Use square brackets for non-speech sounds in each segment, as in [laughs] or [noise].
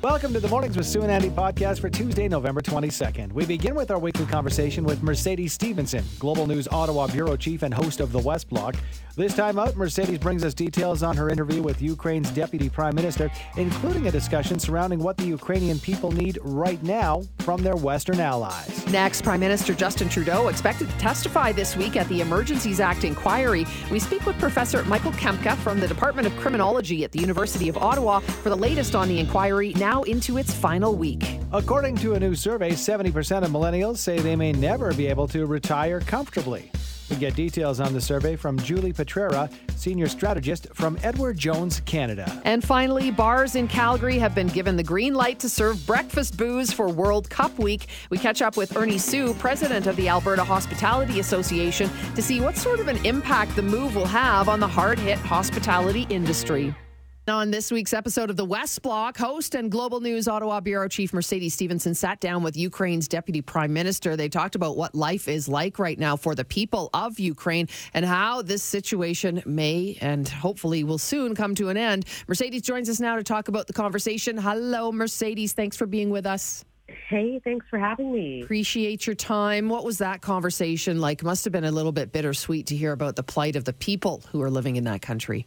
Welcome to the Mornings with Sue and Andy podcast for Tuesday, November 22nd. We begin with our weekly conversation with Mercedes Stephenson, Global News Ottawa Bureau Chief and host of the West Block. This time out, Mercedes brings us details on her interview with Ukraine's Deputy Prime Minister, including a discussion surrounding what the Ukrainian people need right now from their Western allies. Next, Prime Minister Justin Trudeau expected to testify this week at the Emergencies Act inquiry. We speak with Professor Michael Kempa from the Department of Criminology at the University of Ottawa for the latest on the inquiry, now into its final week. According to a new survey, 70% of millennials say they may never be able to retire comfortably. We get details on the survey from Julie Petrera, senior strategist from Edward Jones Canada. And finally, bars in Calgary have been given the green light to serve breakfast booze for World Cup week. We catch up with Ernie Tsu, president of the Alberta Hospitality Association, to see what sort of an impact the move will have on the hard hit hospitality industry. On this week's episode of the West Block, host and Global News Ottawa Bureau Chief Mercedes Stephenson sat down with Ukraine's Deputy Prime Minister. They talked about what life is like right now for the people of Ukraine and how this situation may and hopefully will soon come to an end. Mercedes joins us now to talk about the conversation. Hello, Mercedes. Thanks for being with us. Hey, thanks for having me. Appreciate your time. What was that conversation like? Must have been a little bit bittersweet to hear about the plight of the people who are living in that country.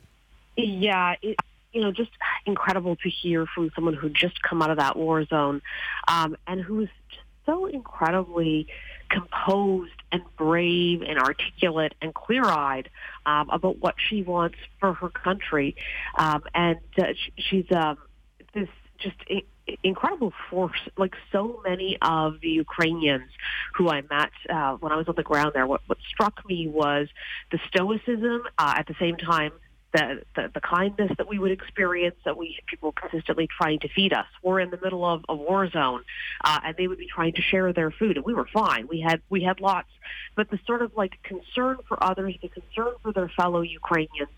Yeah, it, you know, just incredible to hear from someone who just come out of that war zone um, and who's just so incredibly composed and brave and articulate and clear-eyed um, about what she wants for her country. Um, and uh, she's um, this just incredible force. Like so many of the Ukrainians who I met uh, when I was on the ground there, what, what struck me was the stoicism uh, at the same time the, the, the kindness that we would experience that we people consistently trying to feed us. We're in the middle of a war zone, uh, and they would be trying to share their food, and we were fine. We had we had lots, but the sort of like concern for others, the concern for their fellow Ukrainians.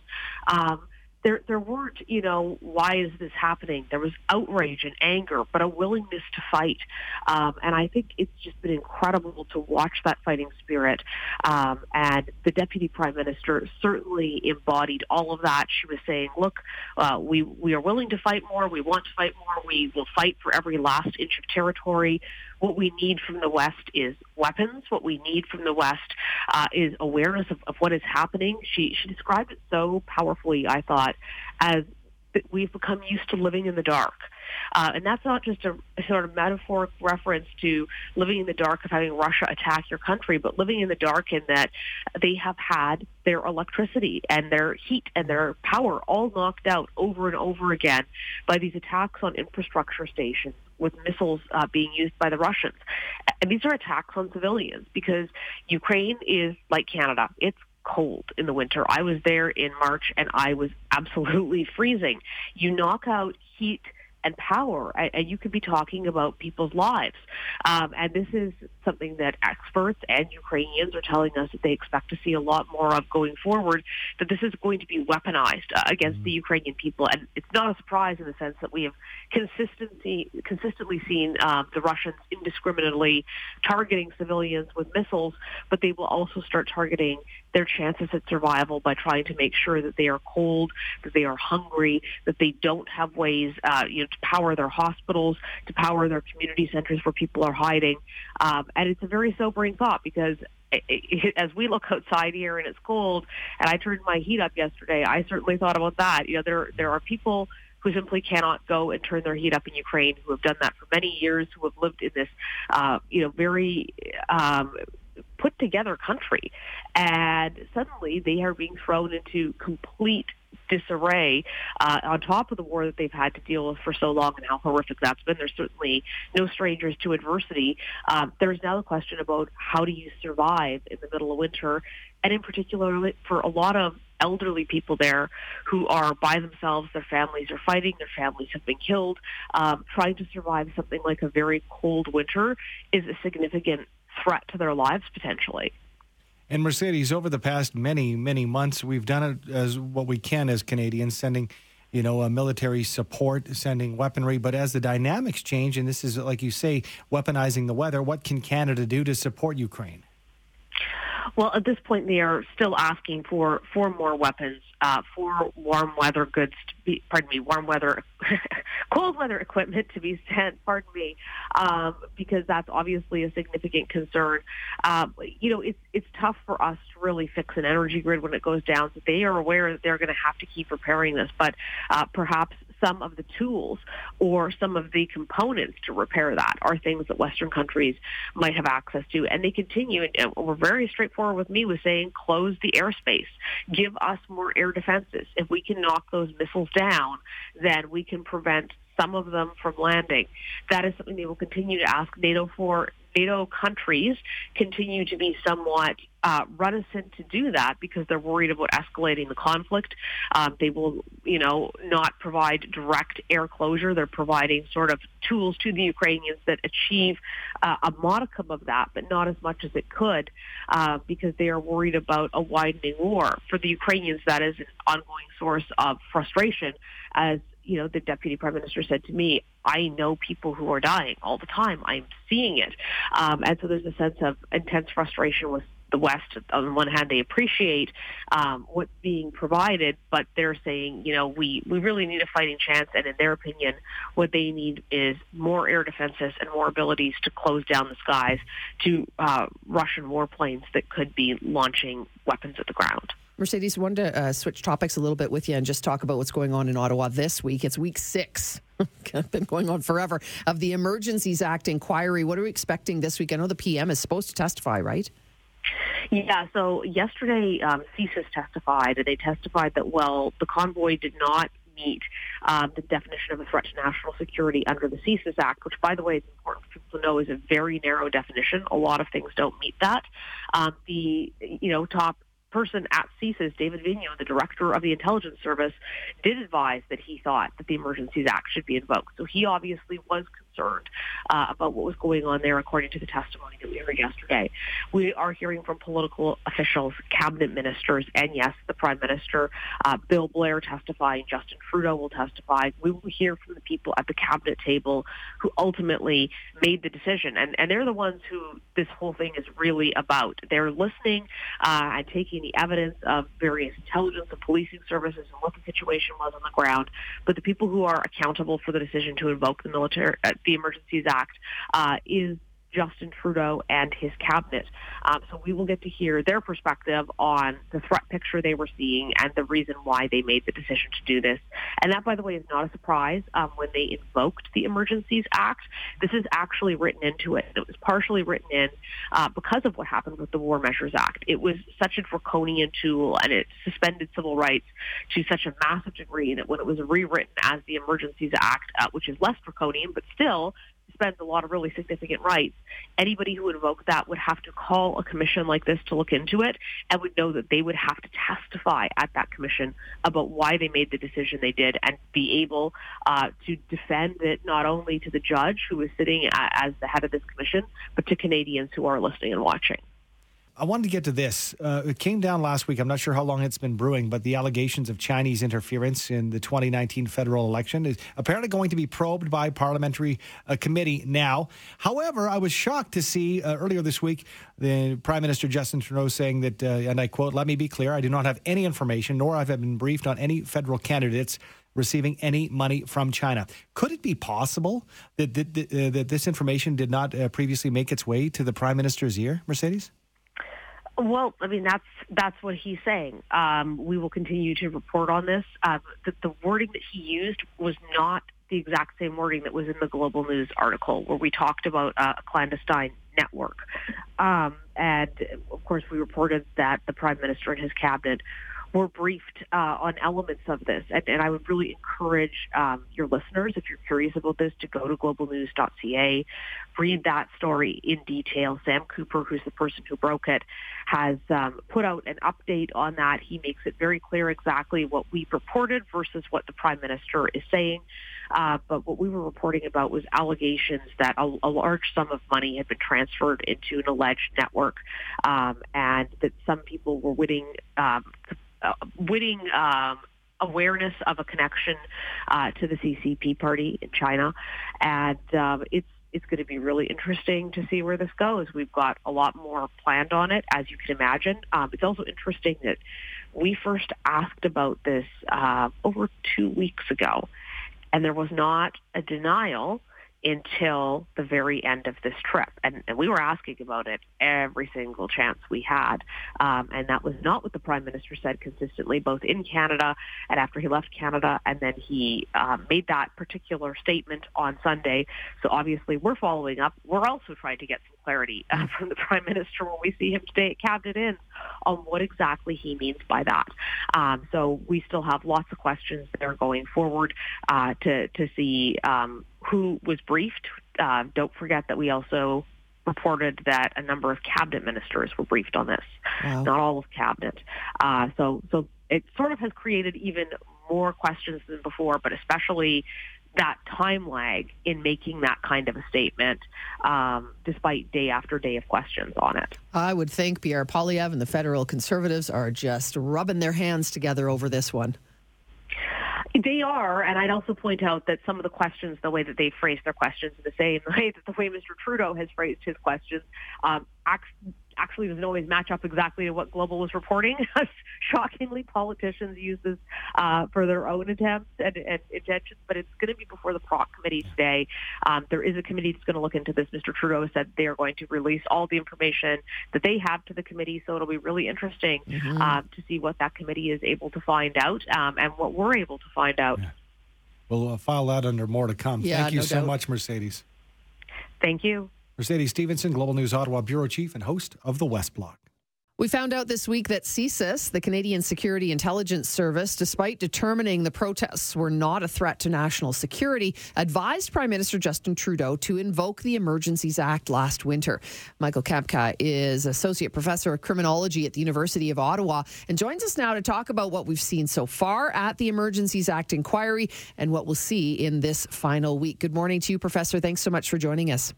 Um, there there weren't, you know, why is this happening? There was outrage and anger, but a willingness to fight. Um, and I think it's just been incredible to watch that fighting spirit. Um, and the deputy prime minister certainly embodied all of that. She was saying, "Look, uh, we we are willing to fight more. We want to fight more. We will fight for every last inch of territory." What we need from the West is weapons. What we need from the West uh, is awareness of, of what is happening. She she described it so powerfully. I thought as we've become used to living in the dark. Uh, and that's not just a, a, sort of metaphoric reference to living in the dark of having Russia attack your country, but living in the dark in that they have had their electricity and their heat and their power all knocked out over and over again by these attacks on infrastructure stations with missiles uh, being used by the Russians. And these are attacks on civilians because Ukraine is like Canada. It's cold in the winter. I was there in March and I was absolutely freezing. You knock out heat and power, and you could be talking about people's lives. Um, and this is something that experts and Ukrainians are telling us that they expect to see a lot more of going forward. That this is going to be weaponized uh, against mm-hmm. the Ukrainian people, and it's not a surprise in the sense that we have consistency consistently seen uh, the Russians indiscriminately targeting civilians with missiles, but they will also start targeting their chances at survival by trying to make sure that they are cold, that they are hungry, that they don't have ways, uh, you know, to power their hospitals, to power their community centers where people are hiding. Um, and it's a very sobering thought because [laughs] as we look outside here and it's cold, and I turned my heat up yesterday, I certainly thought about that. You know, there there are people who simply cannot go and turn their heat up in Ukraine, who have done that for many years, who have lived in this, uh, you know, very um, put together country. And suddenly they are being thrown into complete disarray uh, on top of the war that they've had to deal with for so long and how horrific that's been. They're certainly no strangers to adversity. Um, there's now the question about how do you survive in the middle of winter, and in particular for a lot of elderly people there who are by themselves. Their families are fighting. Their families have been killed. Um, trying to survive something like a very cold winter is a significant threat to their lives potentially. And Mercedes, over the past many, many months, we've done it as what we can as Canadians, sending, you know, military support, sending weaponry. But as the dynamics change, and this is, like you say, weaponizing the weather, what can Canada do to support Ukraine? Well, at this point, they are still asking for for more weapons, uh, for warm weather goods. To be, pardon me, warm weather [laughs] cold weather equipment to be sent, pardon me, um, because that's obviously a significant concern. Um, you know, it's it's tough for us to really fix an energy grid when it goes down. So they are aware that they're going to have to keep repairing this, but uh, perhaps some of the tools or some of the components to repair that are things that Western countries might have access to. And they continue, and we're very straightforward with me with saying close the airspace, give us more air defenses. If we can knock those missiles down, then we can prevent some of them from landing. That is something they will continue to ask NATO for. NATO countries continue to be somewhat uh, reticent to do that because they're worried about escalating the conflict. Um, they will, you know, not provide direct air closure. They're providing sort of tools to the Ukrainians that achieve uh, a modicum of that, but not as much as it could uh, because they are worried about a widening war. For the Ukrainians, that is an ongoing source of frustration as you know, the deputy prime minister said to me, I know people who are dying all the time. I'm seeing it. Um, and so there's a sense of intense frustration with the West. On the one hand, they appreciate um, what's being provided, but they're saying, you know, we, we really need a fighting chance. And in their opinion, what they need is more air defenses and more abilities to close down the skies to uh, Russian warplanes that could be launching weapons at the ground. Mercedes, wanted to uh, switch topics a little bit with you and just talk about what's going on in Ottawa this week. It's week six. [laughs] been going on forever of the Emergencies Act inquiry. What are we expecting this week? I know the PM is supposed to testify, right? Yeah, so yesterday um, CSIS testified, they testified that, well, the convoy did not meet um, the definition of a threat to national security under the CSIS Act, which, by the way, is important for people to know is a very narrow definition. A lot of things don't meet that. Um, the, you know, top person at CSIS, David Vigneault, the director of the intelligence service, did advise that he thought that the Emergencies Act should be invoked. So he obviously was concerned uh, about what was going on there, according to the testimony that we heard yesterday. We are hearing from political officials, cabinet ministers, and yes, the prime minister, uh, Bill Blair testifying, Justin Trudeau will testify. We will hear from the people at the cabinet table who ultimately made the decision, and, and they're the ones who this whole thing is really about. They're listening uh, and taking the evidence of various intelligence and policing services and what the situation was on the ground. But the people who are accountable for the decision to invoke the military, uh, the Emergencies Act, uh, is Justin Trudeau and his cabinet. Um, so we will get to hear their perspective on the threat picture they were seeing and the reason why they made the decision to do this. And that, by the way, is not a surprise um, when they invoked the Emergencies Act. This is actually written into it. It was partially written in uh, because of what happened with the War Measures Act. It was such a draconian tool and it suspended civil rights to such a massive degree that when it was rewritten as the Emergencies Act, uh, which is less draconian, but still suspends a lot of really significant rights, anybody who would invoke that would have to call a commission like this to look into it and would know that they would have to testify at that commission about why they made the decision they did and be able uh, to defend it not only to the judge who is sitting as the head of this commission, but to Canadians who are listening and watching. I wanted to get to this. Uh, it came down last week. I'm not sure how long it's been brewing, but the allegations of Chinese interference in the 2019 federal election is apparently going to be probed by parliamentary uh, committee now. However, I was shocked to see uh, earlier this week the Prime Minister Justin Trudeau saying that, uh, and I quote, "Let me be clear: I do not have any information, nor have I been briefed on any federal candidates." Receiving any money from China. Could it be possible that, that, that, uh, that this information did not uh, previously make its way to the Prime Minister's ear, Mercedes? Well, I mean that's that's what he's saying. Um, we will continue to report on this. Uh, the, the wording that he used was not the exact same wording that was in the Global News article where we talked about uh, a clandestine network. Um, and of course, we reported that the prime minister and his cabinet were briefed uh, on elements of this. And, and I would really encourage um, your listeners, if you're curious about this, to go to globalnews.ca, read that story in detail. Sam Cooper, who's the person who broke it, has um, put out an update on that. He makes it very clear exactly what we reported versus what the Prime Minister is saying. Uh, but what we were reporting about was allegations that a, a, large sum of money had been transferred into an alleged network, um, and that some people were winning um, winning um, awareness of a connection uh, to the CCP party in China, and um, it's it's going to be really interesting to see where this goes. We've got a lot more planned on it, as you can imagine. Um, it's also interesting that we first asked about this uh, over two weeks ago, And there was not a denial until the very end of this trip. And, and we were asking about it every single chance we had. Um, and that was not what the Prime Minister said consistently, both in Canada and after he left Canada. And then he um, made that particular statement on Sunday. So obviously we're following up. We're also trying to get some clarity uh, [laughs] from the Prime Minister when we see him today at Cabinet Inn on what exactly he means by that. Um, so we still have lots of questions there going forward uh, to, to see um, who was briefed. Uh, don't forget that we also reported that a number of cabinet ministers were briefed on this, wow. not all of cabinet. Uh, so, so it sort of has created even more questions than before, but especially that time lag in making that kind of a statement, um, despite day after day of questions on it. I would think Pierre Poilievre and the federal conservatives are just rubbing their hands together over this one. They are, and I'd also point out that some of the questions, the way that they phrase their questions, the same [laughs] way that the way Mr. Trudeau has phrased his questions, um, actually doesn't always match up exactly to what Global was reporting. [laughs] Shockingly, politicians use this uh, for their own attempts and, and, intentions, but it's going to be before the PROC committee today. Um, there is a committee that's going to look into this. Mr. Trudeau said they are going to release all the information that they have to the committee, so it'll be really interesting mm-hmm. um, to see what that committee is able to find out um, and what we're able to find out. Yeah. We'll uh, file that under more to come. Yeah, Thank you no so doubt. much, Mercedes. Thank you. Mercedes Stephenson, Global News Ottawa Bureau Chief and host of the West Block. We found out this week that CSIS, the Canadian Security Intelligence Service, despite determining the protests were not a threat to national security, advised Prime Minister Justin Trudeau to invoke the Emergencies Act last winter. Michael Kempa is Associate Professor of Criminology at the University of Ottawa and joins us now to talk about what we've seen so far at the Emergencies Act inquiry and what we'll see in this final week. Good morning to you, Professor. Thanks so much for joining us.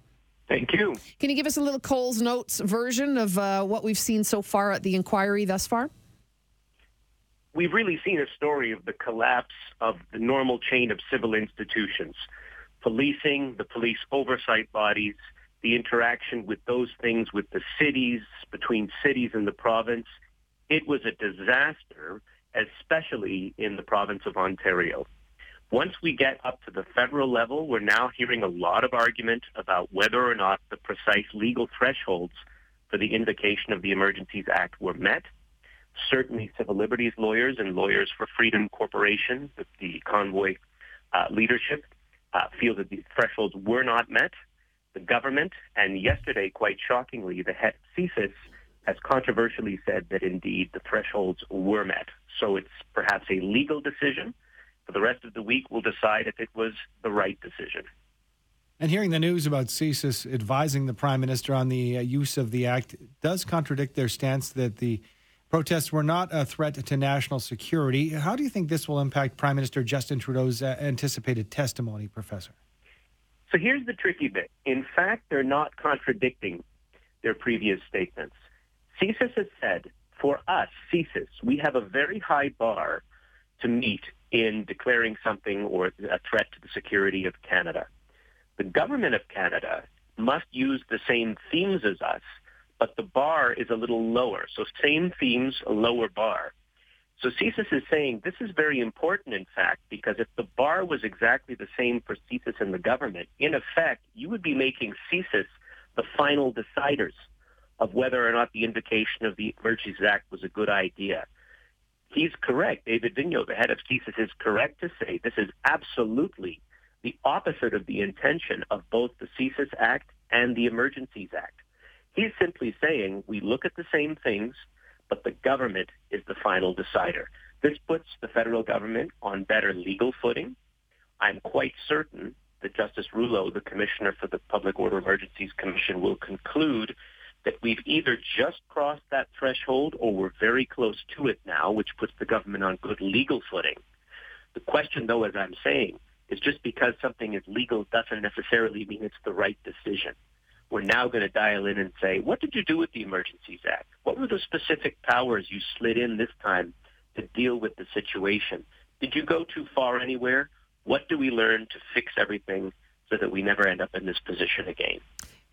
Thank you. Can you give us a little Coles Notes version of uh, what we've seen so far at the inquiry thus far? We've really seen a story of the collapse of the normal chain of civil institutions, policing, the police oversight bodies, the interaction with those things with the cities, between cities and the province. It was a disaster, especially in the province of Ontario. Once we get up to the federal level, we're now hearing a lot of argument about whether or not the precise legal thresholds for the invocation of the Emergencies Act were met. Certainly, civil liberties lawyers and lawyers for Freedom Corporation, the convoy uh, leadership, uh, feel that these thresholds were not met. The government, and yesterday, quite shockingly, the head CSIS has controversially said that indeed the thresholds were met. So it's perhaps a legal decision for the rest of the week, we'll decide if it was the right decision. And hearing the news about CSIS advising the Prime Minister on the uh, use of the Act does contradict their stance that the protests were not a threat to national security. How do you think this will impact Prime Minister Justin Trudeau's uh, anticipated testimony, Professor? So here's the tricky bit. In fact, they're not contradicting their previous statements. CSIS has said, for us, CSIS, we have a very high bar to meet in declaring something or a threat to the security of Canada. The government of Canada must use the same themes as us, but the bar is a little lower. So same themes, a lower bar. So CSIS is saying this is very important, in fact, because if the bar was exactly the same for CSIS and the government, in effect, you would be making CSIS the final deciders of whether or not the invocation of the Emergencies Act was a good idea he's correct. David Vigneault, the head of CSIS, is correct to say this is absolutely the opposite of the intention of both the CSIS Act and the Emergencies Act. He's simply saying we look at the same things, but the government is the final decider. This puts the federal government on better legal footing. I'm quite certain that Justice Rouleau, the Commissioner for the Public Order Emergencies Commission, will conclude that we've either just crossed that threshold or we're very close to it now, which puts the government on good legal footing. The question, though, as I'm saying, is just because something is legal doesn't necessarily mean it's the right decision. We're now going to dial in and say, what did you do with the Emergencies Act? What were the specific powers you slid in this time to deal with the situation? Did you go too far anywhere? What do we learn to fix everything so that we never end up in this position again?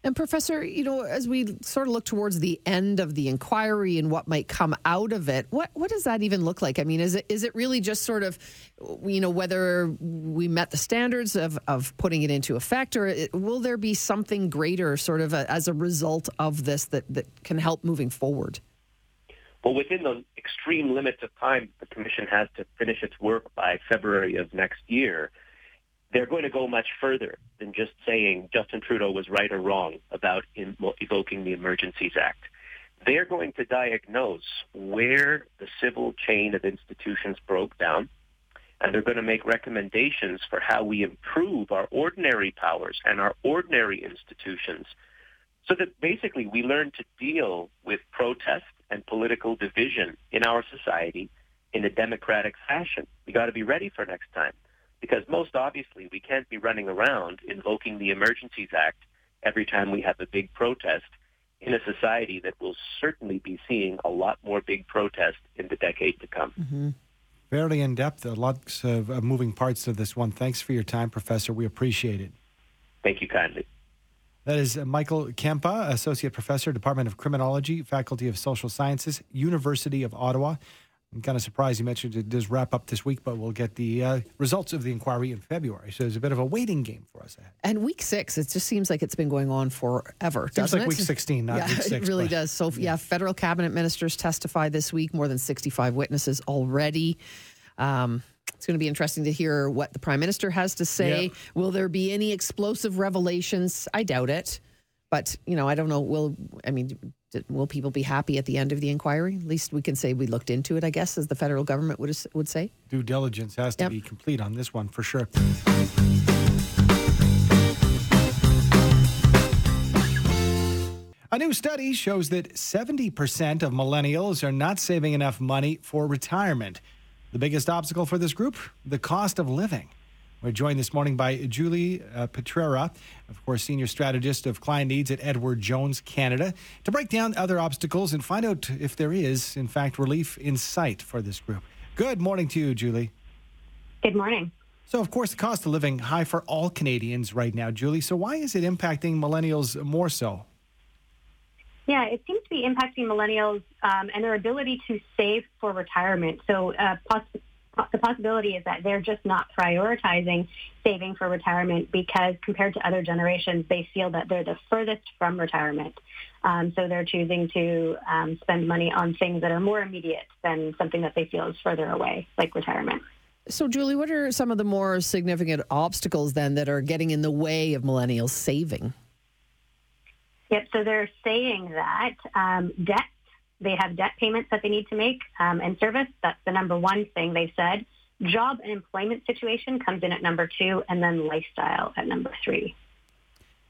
And Professor, you know, as we sort of look towards the end of the inquiry and what might come out of it, what what does that even look like? I mean, is it is it really just sort of, you know, whether we met the standards of of putting it into effect, or it, will there be something greater, sort of a, as a result of this that that can help moving forward? Well, within the extreme limits of time the commission has to finish its work by February of next year, they're going to go much further than just saying Justin Trudeau was right or wrong about in, evoking the Emergencies Act. They're going to diagnose where the civil chain of institutions broke down, and they're going to make recommendations for how we improve our ordinary powers and our ordinary institutions so that basically we learn to deal with protest and political division in our society in a democratic fashion. We got to be ready for next time because most obviously we can't be running around invoking the Emergencies Act every time we have a big protest in a society that will certainly be seeing a lot more big protests in the decade to come. Mm-hmm. Fairly in depth, lots of uh, moving parts to this one. Thanks for your time, Professor. We appreciate it. Thank you kindly. That is Michael Kempa, Associate Professor, Department of Criminology, Faculty of Social Sciences, University of Ottawa. I'm kind of surprised you mentioned it does wrap up this week, but we'll get the uh, results of the inquiry in February. So there's a bit of a waiting game for us ahead. And week six, it just seems like it's been going on forever. Seems like it? week 16, not yeah, week six. It really but, does. So, yeah. yeah, federal cabinet ministers testify this week, more than 65 witnesses already. Um, it's going to be interesting to hear what the prime minister has to say. Yep. Will there be any explosive revelations? I doubt it. But, you know, I don't know. Will, I mean, will people be happy at the end of the inquiry? At least we can say we looked into it, I guess, as the federal government would, would say. Due diligence has to yep. be complete on this one for sure. A new study shows that 70% of millennials are not saving enough money for retirement. The biggest obstacle for this group? The cost of living. We're joined this morning by Julie uh, Petrera, of course, Senior Strategist of Client Needs at Edward Jones Canada, to break down other obstacles and find out if there is, in fact, relief in sight for this group. Good morning to you, Julie. Good morning. So, of course, the cost of living high for all Canadians right now, Julie. So, why is it impacting millennials more so? Yeah, it seems to be impacting millennials um, and their ability to save for retirement. So, uh, the possibility is that they're just not prioritizing saving for retirement because compared to other generations, they feel that they're the furthest from retirement. Um, so they're choosing to um, spend money on things that are more immediate than something that they feel is further away, like retirement. So, Julie, what are some of the more significant obstacles then that are getting in the way of millennials saving? Yep. So they're saying that um, debt they have debt payments that they need to make um, and service. That's the number one thing they've said. Job and employment situation comes in at number two, and then lifestyle at number three.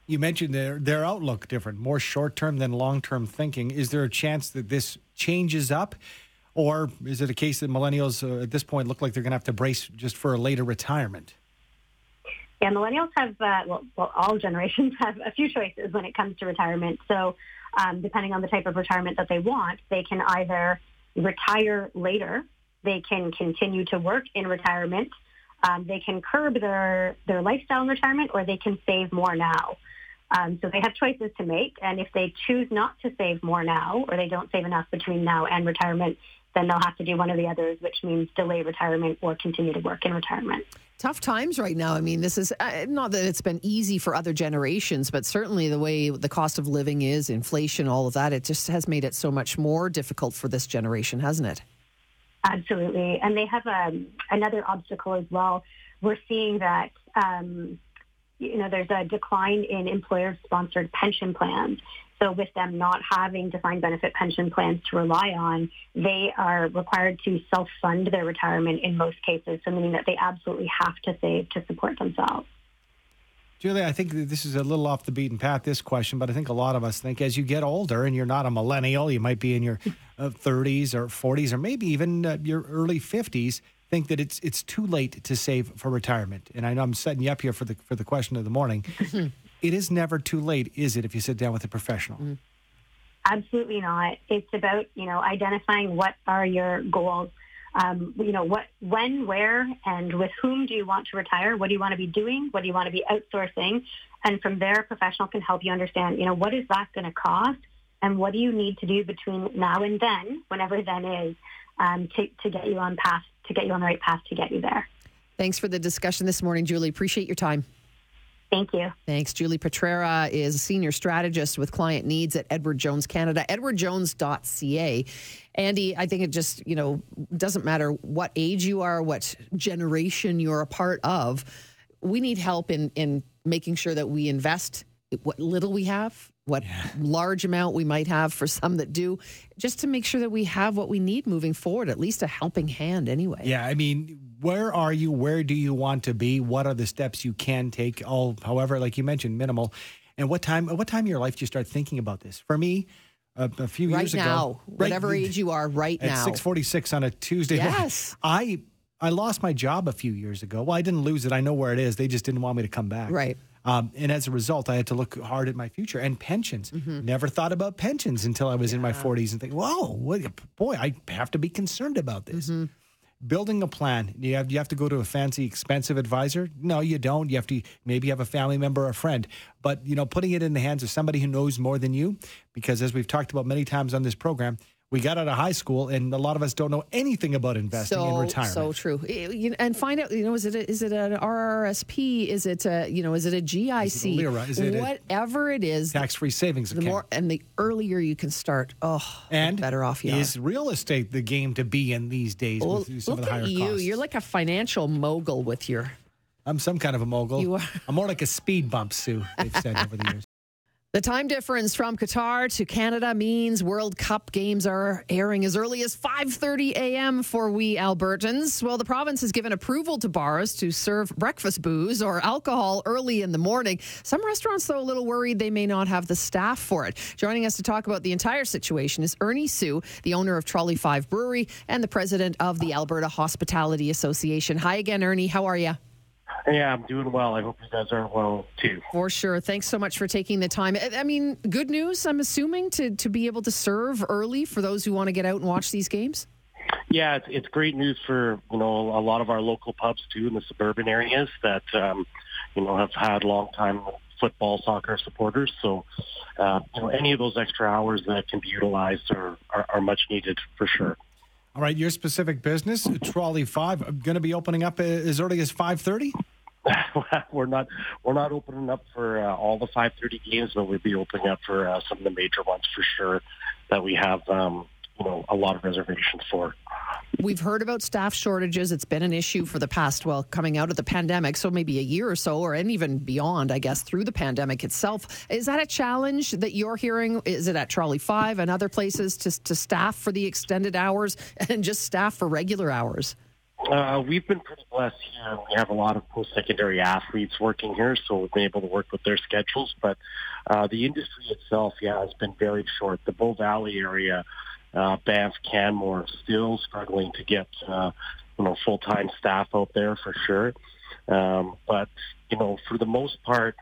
You mentioned their their outlook different, more short term than long term thinking. Is there a chance that this changes up, or is it a case that millennials uh, at this point look like they're going to have to brace just for a later retirement? Yeah, millennials have uh, well, well, all generations [laughs] have a few choices when it comes to retirement. So um, depending on the type of retirement that they want, they can either retire later, they can continue to work in retirement, um, they can curb their, their lifestyle in retirement, or they can save more now. Um, so they have choices to make, and if they choose not to save more now, or they don't save enough between now and retirement, then they'll have to do one of the others, which means delay retirement or continue to work in retirement tough times right now. I mean, this is uh, not that it's been easy for other generations, but certainly the way the cost of living is, inflation, all of that, it just has made it so much more difficult for this generation, hasn't it? Absolutely. And they have um, another obstacle as well. We're seeing that, um, you know, there's a decline in employer-sponsored pension plans. So with them not having defined benefit pension plans to rely on, they are required to self-fund their retirement in most cases, so meaning that they absolutely have to save to support themselves. Julie, I think this is a little off the beaten path, this question, but I think a lot of us think as you get older and you're not a millennial, you might be in your uh, 30s or 40s or maybe even uh, your early 50s, think that it's it's too late to save for retirement. And I know I'm setting you up here for the for the question of the morning. [laughs] it is never too late, is it, if you sit down with a professional? Mm. Absolutely not. It's about, you know, identifying what are your goals. um, you know, what, when, where, and with whom do you want to retire? What do you want to be doing? What do you want to be outsourcing? And from there, a professional can help you understand, you know, what is that going to cost? And what do you need to do between now and then, whenever then is, um, to, to get you on path, to get you on the right path to get you there. Thanks for the discussion this morning, Julie. Appreciate your time. Thank you. Thanks. Julie Petrera is a senior strategist with client needs at Edward Jones Canada, edwardjones.ca. Andy, I think it just, you know, doesn't matter what age you are, what generation you're a part of. We need help in in making sure that we invest what little we have, what yeah. large amount we might have for some that do, just to make sure that we have what we need moving forward, at least a helping hand anyway. Yeah, I mean, where are you? Where do you want to be? What are the steps you can take? All, however, like you mentioned, minimal. And what time? What time in your life do you start thinking about this? For me, a, a few right years now, ago, right now, whatever age you are, right at now, six forty six on a Tuesday. Yes, I I lost my job a few years ago. Well, I didn't lose it. I know where it is. They just didn't want me to come back. Right. Um, and as a result, I had to look hard at my future and pensions. Mm-hmm. Never thought about pensions until I was yeah. in my 40s and think, whoa, what, boy, I have to be concerned about this. Mm-hmm. Building a plan. You have, you have to go to a fancy, expensive advisor? No, you don't. You have to maybe have a family member or a friend. But, you know, putting it in the hands of somebody who knows more than you, because as we've talked about many times on this program, we got out of high school, and a lot of us don't know anything about investing so, in retirement. So true. And find out, you know, is it a, is it an RRSP? Is it a, you know, is it a GIC? Is it a LIRA? Is it Whatever it is, tax-free savings the account. More, and the earlier you can start, oh, and better off you is are. real estate the game to be in these days well, with some look of the higher at you. costs? You're like a financial mogul with your. I'm some kind of a mogul. You are. I'm more like a speed bump, Sue. They've said over the [laughs] years. The time difference from Qatar to Canada means World Cup games are airing as early as 5:30 a.m. for we Albertans. Well, the province has given approval to bars to serve breakfast booze or alcohol early in the morning. Some restaurants though a little worried they may not have the staff for it. Joining us to talk about the entire situation is Ernie Tsu, the owner of Trolley 5 Brewery and the president of the Alberta Hospitality Association. Hi again, Ernie. How are you? Yeah, I'm doing well. I hope you guys are well too. For sure. Thanks so much for taking the time. I mean, good news, I'm assuming, to, to be able to serve early for those who want to get out and watch these games? Yeah, it's, it's great news for, you know, a lot of our local pubs too in the suburban areas that, um, you know, have had long time football, soccer supporters. So, uh, you know, any of those extra hours that can be utilized are, are, are much needed for sure. All right, your specific business, Trolley Five, going to be opening up as early as five thirty. [laughs] we're not we're not opening up for uh, all the 5:30 games, but we'll be opening up for uh, some of the major ones for sure that we have um, you know a lot of reservations for. We've heard about staff shortages. It's been an issue for the past, well, coming out of the pandemic, so maybe a year or so, or and even beyond, I guess, through the pandemic itself. Is that a challenge that you're hearing? Is it at Trolley Five and other places to to staff for the extended hours [laughs] and just staff for regular hours? Uh, we've been pretty blessed here. We have a lot of post-secondary athletes working here, so we've been able to work with their schedules. But uh, the industry itself, yeah, has been very short. The Bow Valley area, uh, Banff, Canmore, still struggling to get uh, you know full-time staff out there for sure. Um, but you know, for the most part,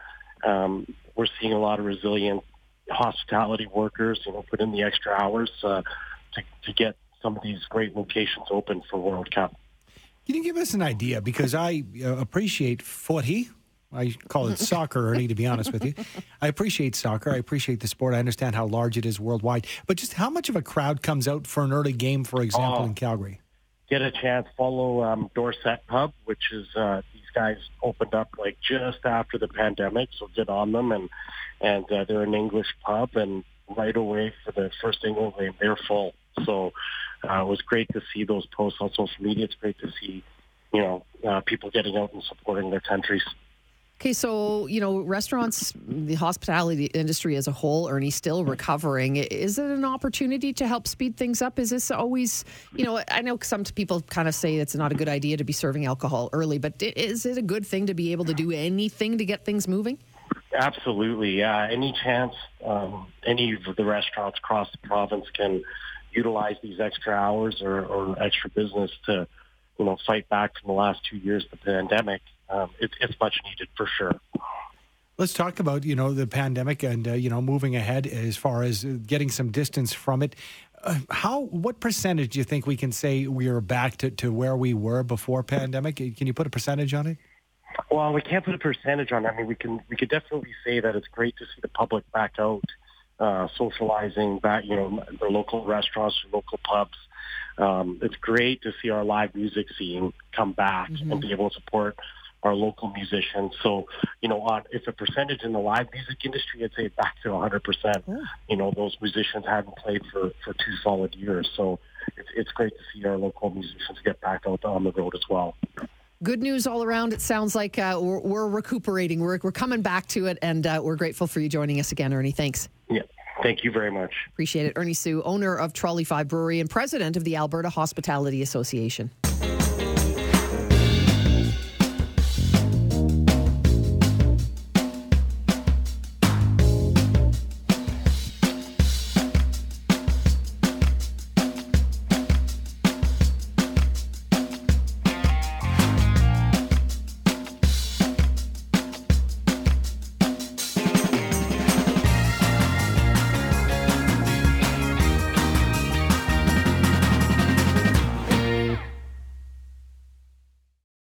um, we're seeing a lot of resilient hospitality workers. You know, put in the extra hours uh, to to get some of these great locations open for World Cup. Can you give us an idea? Because I uh, appreciate footy. I call it soccer, Ernie, to be honest with you. I appreciate soccer. I appreciate the sport. I understand how large it is worldwide. But just how much of a crowd comes out for an early game, for example, oh, in Calgary? Get a chance, follow um, Dorset Pub, which is uh, these guys opened up like just after the pandemic. So get on them. And, and uh, they're an English pub. And right away for the first England game, they're full. So uh, it was great to see those posts on social media. It's great to see, you know, uh, people getting out and supporting their countries. Okay, so you know, restaurants, the hospitality industry as a whole, Ernie, still recovering. Is it an opportunity to help speed things up? Is this always, you know, I know some people kind of say it's not a good idea to be serving alcohol early, but is it a good thing to be able to do anything to get things moving? Absolutely, yeah. Any chance um, any of the restaurants across the province can utilize these extra hours or, or extra business to, you know, fight back from the last two years of the pandemic, um, it, it's much needed for sure. Let's talk about you know the pandemic and uh, you know moving ahead as far as getting some distance from it. Uh, how? What percentage do you think we can say we are back to, to where we were before pandemic? Can you put a percentage on it? Well, we can't put a percentage on. it. I mean, we can we could definitely say that it's great to see the public back out, uh, socializing, back you know, their local restaurants, local pubs. Um, it's great to see our live music scene come back mm-hmm. and be able to support our local musicians. So, you know, on if a percentage in the live music industry, I'd say back to 100%. Yeah. You know, those musicians hadn't played for, for two solid years. So it's, it's great to see our local musicians get back out on the road as well. Good news all around. It sounds like uh, we're, we're, recuperating. We're, we're coming back to it, and uh, we're grateful for you joining us again, Ernie. Thanks. Yeah. Thank you very much. Appreciate it. Ernie Tsu, owner of Trolley 5 Brewery and president of the Alberta Hospitality Association.